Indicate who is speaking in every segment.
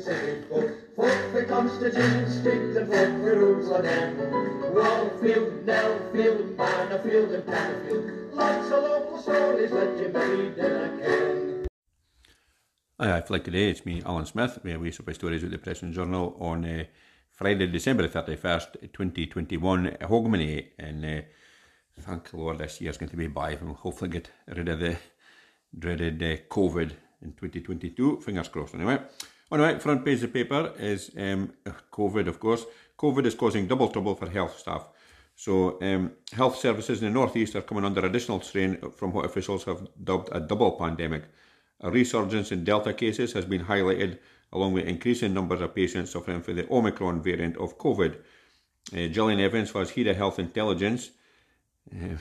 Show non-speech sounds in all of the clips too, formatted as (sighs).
Speaker 1: city folk. Folk for and Jerusalem. Wallfield, Nellfield, and. Lots of local stories a can.
Speaker 2: Aye, today, it's me, Alan Smith. We have up stories with the Press and Journal on uh, Friday, December 31st, 2021, Hogmanay. And uh, thank the Lord this year's going to be by. We'll hopefully get rid of the dreaded uh, COVID in 2022. Fingers crossed, anyway. Anyway, front page of the paper is um, COVID, of course. COVID is causing double trouble for health staff. So, um, health services in the northeast are coming under additional strain from what officials have dubbed a double pandemic. A resurgence in Delta cases has been highlighted, along with increasing numbers of patients suffering from the Omicron variant of COVID. Uh, Gillian Evans was Head of Health Intelligence. Uh,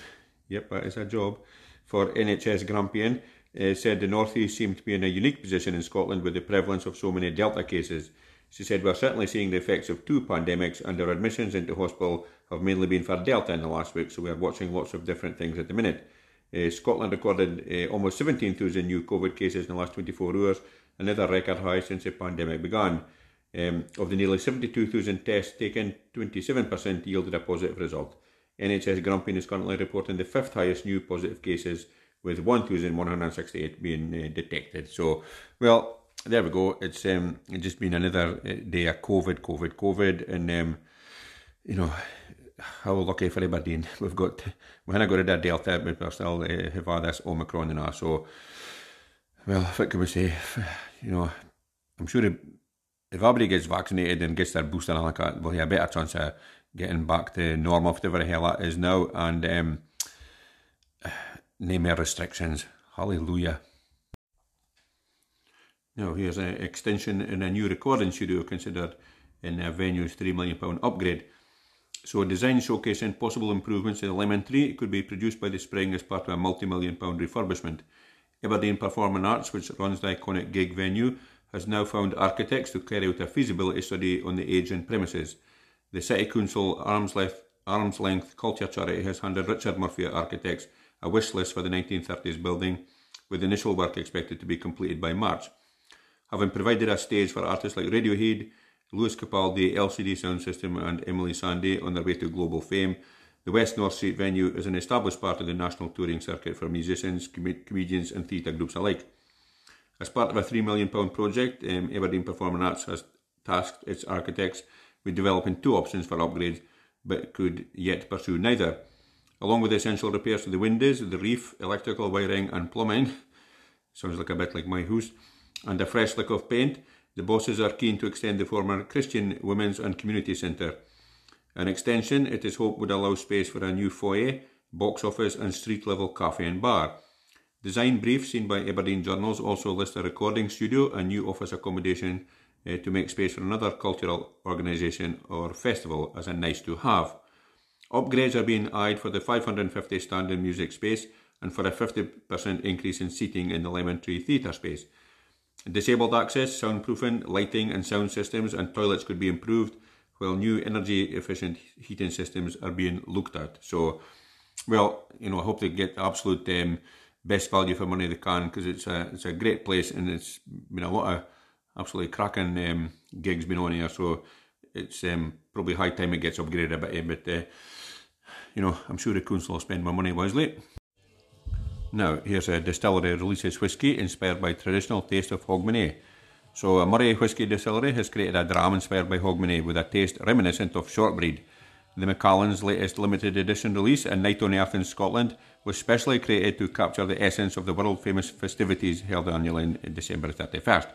Speaker 2: yep, that is a job for NHS Grampian uh, said the North East seemed to be in a unique position in Scotland with the prevalence of so many Delta cases. She said, We're certainly seeing the effects of two pandemics, and our admissions into hospital have mainly been for Delta in the last week, so we are watching lots of different things at the minute. Uh, Scotland recorded uh, almost 17,000 new COVID cases in the last 24 hours, another record high since the pandemic began. Um, of the nearly 72,000 tests taken, 27% yielded a positive result. NHS Grampian is currently reporting the fifth highest new positive cases with 1,168 being uh, detected. So, well, there we go. It's um, just been another uh, day of COVID, COVID, COVID, and um, you know how lucky for Aberdeen (laughs) we've got. When I got rid of Delta, but we still uh, have had this Omicron and all. So, well, what can we say? (sighs) You know, I'm sure if, if everybody gets vaccinated and gets their booster and all that, we'll have a better chance of getting back to normal, whatever the hell that is now. And um, no more restrictions. Hallelujah. Now, here's an extension in a new recording studio considered in a venue's £3 million upgrade. So, a design showcasing possible improvements in the Lemon Tree could be produced by the spring as part of a multi million pound refurbishment. Aberdeen Performing Arts, which runs the iconic gig venue, has now found architects to carry out a feasibility study on the age and premises. The City Council Arms Length, Arms Length Culture Charity has handed Richard Murphy Architects a wish list for the 1930s building, with initial work expected to be completed by March. Having provided a stage for artists like Radiohead, Lewis Capaldi, LCD Sound System, and Emeli Sandé on their way to global fame, the West North Street venue is an established part of the national touring circuit for musicians, com- comedians, and theatre groups alike. As part of a £3 million project, um, Aberdeen Performing Arts has tasked its architects with developing two options for upgrades, but could yet pursue neither along with essential repairs to the windows, the reef, electrical wiring and plumbing. (laughs) Sounds like a bit like my house. And a fresh lick of paint. The bosses are keen to extend the former Christian Women's and Community Centre. An extension, it is hoped, would allow space for a new foyer, box office and street level cafe and bar. Design briefs seen by Aberdeen Journals also list a recording studio and new office accommodation uh, to make space for another cultural organisation or festival as a nice to have. Upgrades are being eyed for the 550 standing music space and for a 50% increase in seating in the Lemon Tree Theatre space. Disabled access, soundproofing, lighting and sound systems and toilets could be improved, while new energy efficient heating systems are being looked at. So, well, you know, I hope they get the absolute um, best value for money they can because it's a it's a great place and it's been a lot of absolutely cracking um, gigs been on here. So it's um, probably high time it gets upgraded a bit, but. Uh, you know, I'm sure the council will spend my money wisely. Now, here's a distillery releases whisky inspired by traditional taste of Hogmanay. So, a Moray Whisky Distillery has created a dram inspired by Hogmanay with a taste reminiscent of shortbread. The Macallan's latest limited edition release, A Night on Earth in Scotland, was specially created to capture the essence of the world famous festivities held annually in December 31st.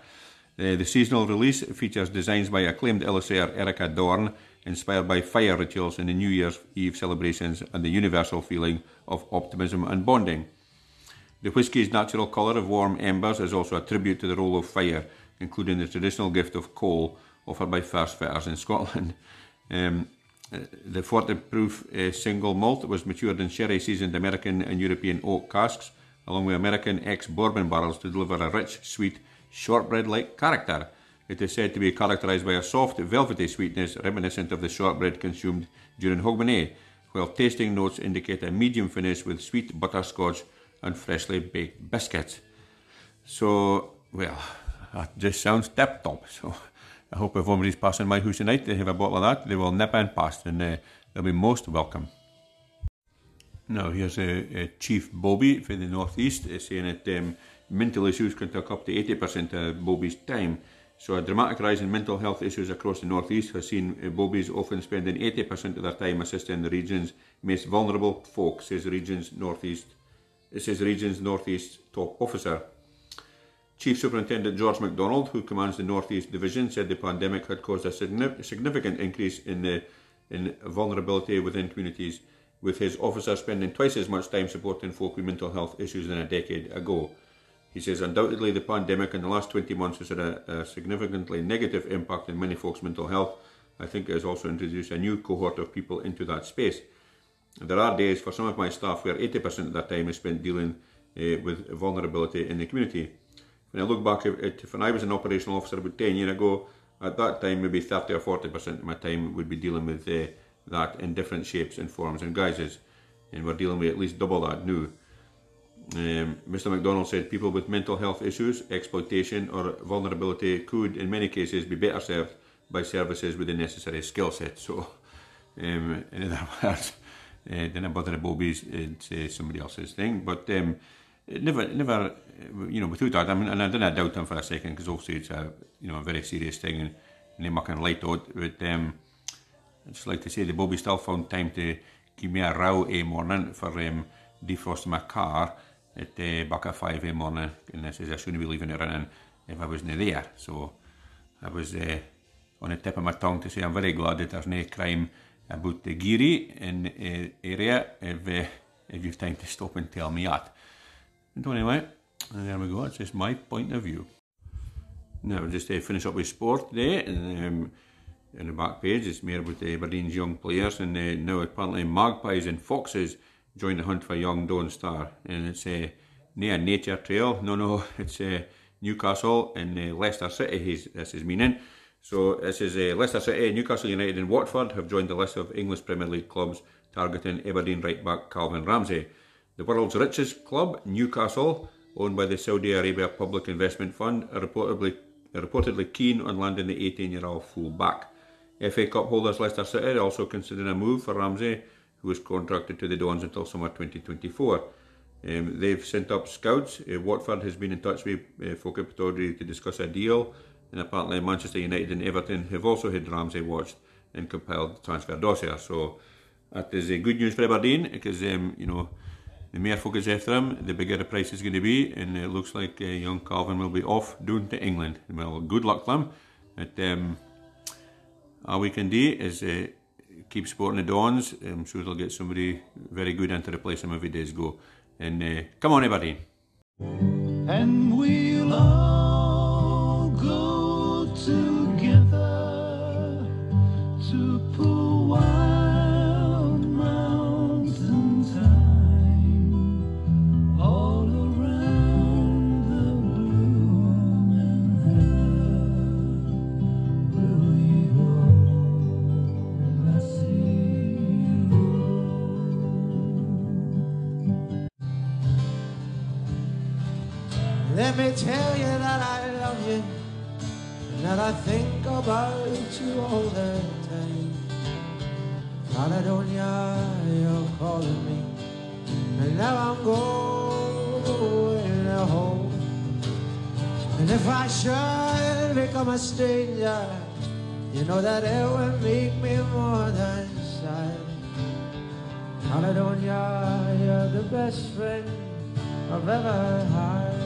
Speaker 2: The, the seasonal release features designs by acclaimed illustrator Erica Dorn inspired by fire rituals in the New Year's Eve celebrations and the universal feeling of optimism and bonding. The whisky's natural colour of warm embers is also a tribute to the role of fire, including the traditional gift of coal offered by first fitters in Scotland. Um, the 40 proof uh, single malt was matured in sherry seasoned American and European oak casks, along with American ex bourbon barrels to deliver a rich, sweet, shortbread like character. It is said to be characterised by a soft, velvety sweetness reminiscent of the shortbread consumed during Hogmanay, while tasting notes indicate a medium finish with sweet butterscotch and freshly baked biscuits. So, well, that just sounds tip top. So, I hope if anybody's passing my house tonight, they have a bottle of that, they will nip and past and uh, they'll be most welcome. Now, here's a, a Chief Bobby for the Northeast uh, saying that um, mental issues can take up to 80% of Bobby's time. So, a dramatic rise in mental health issues across the Northeast has seen uh, Bobbies often spending 80% of their time assisting the region's most vulnerable folk, says region's Northeast. It says the region's Northeast top officer. Chief Superintendent George MacDonald, who commands the Northeast Division, said the pandemic had caused a significant increase in the in vulnerability within communities, with his officers spending twice as much time supporting folk with mental health issues than a decade ago. He says undoubtedly the pandemic in the last 20 months has had a, a significantly negative impact on many folks' mental health. I think it has also introduced a new cohort of people into that space. There are days for some of my staff where 80% of their time is spent dealing uh, with vulnerability in the community. When I look back at when I was an operational officer about 10 years ago, at that time maybe 30 or 40% of my time would be dealing with uh, that in different shapes and forms and guises. And we're dealing with at least double that now. Um, Mr. McDonald said people with mental health issues, exploitation, or vulnerability could, in many cases, be better served by services with the necessary skill set. So, um, in other (laughs) words, uh, didn't bother the bobbies and say somebody else's thing. But um, never, never, you know, without that, I mean, and I didn't doubt him for a second because obviously it's a, you know, a very serious thing and, and they making light of it. But um, I just like to say the Bobby still found time to give me a row a morning for um, defrosting my car at uh, back at 5 a morning and I says I shouldn't be leaving it running if I wasn't there. So I was uh, on the tip of my tongue to say I'm very glad that there's no crime about the Geary in the area if, uh, if you've time to stop and tell me that. And anyway, and there we go, it's just my point of view. Now, just to finish up with sport there, and um, in the back page, it's more about the Aberdeen's young players, and uh, now apparently Magpies and Foxes join the hunt for young Dons star, and it's a near nature trail. No, no, (laughs) it's uh, Newcastle and uh, Leicester City. He's, this is meaning. So this is uh, Leicester City, Newcastle United, and Watford have joined the list of English Premier League clubs targeting Aberdeen right back Calvin Ramsey. The world's richest club, Newcastle, owned by the Saudi Arabia Public Investment Fund, are reportedly, are reportedly keen on landing the 18 year old full back. FA Cup holders Leicester City are also considering a move for Ramsey, who is contracted to the Dons until summer 2024. Um, they've sent up scouts. Uh, Watford has been in touch with uh, Focus to discuss a deal, and apparently Manchester United and Everton have also had Ramsey watched and compiled transfer dossier. So that is uh, good news for Aberdeen because um, you know the more focus after him, the bigger the price is going to be, and it looks like uh, young Calvin will be off down to England. Well, good luck to. But, um, all we can do is uh, keep supporting the Dons. I'm sure they'll get somebody very good in to replace him if he does go. And uh, come on, everybody.
Speaker 1: And we'll all go together to pull Let me tell you that I love you and that I think about you all the time. Caledonia, you're calling me, and now I'm going home. And if I should become a stranger, you know that it would make me more than sad. Caledonia, you're the best friend I've ever had.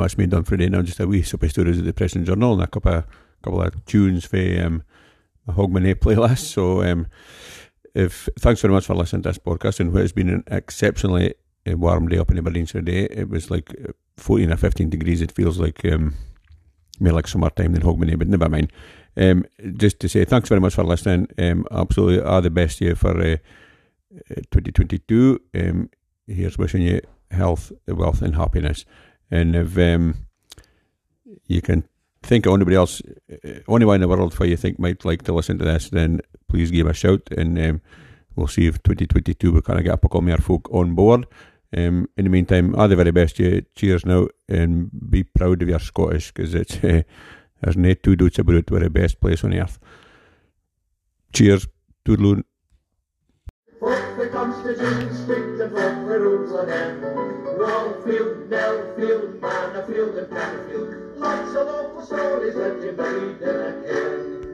Speaker 2: Now that's me done for the day. Now just a wee super stories of the Depression Journal and a couple of couple of tunes for um, my Hogmanay (laughs) playlist. So um, if thanks very much for listening to this podcast and what has been an exceptionally uh, warm day up in Aberdeen today. It was like uh, 14 or 15 degrees. It feels like um, more like summertime than Hogmanay, but never mind. Um, just to say thanks very much for listening. Um, absolutely all the best you for uh, uh, 2022. Um, here's wishing you health, wealth, and happiness. And if um, you can think of anybody else, uh, anyone in the world who you think might like to listen to this, then please give a shout and um, we'll see if 2022 we kind of get a more folk on board. Um, in the meantime, all the very best you. Cheers now and be proud of your Scottish because it's uh, (laughs) there's no two doubts about it. We're the best place on earth. Cheers. Toodaloo.
Speaker 3: Fuck the Constitution, speak the fuck the rules again. Wallfield, Nellfield, Manorfield and Canfield. Lots of local stories that you made in a can.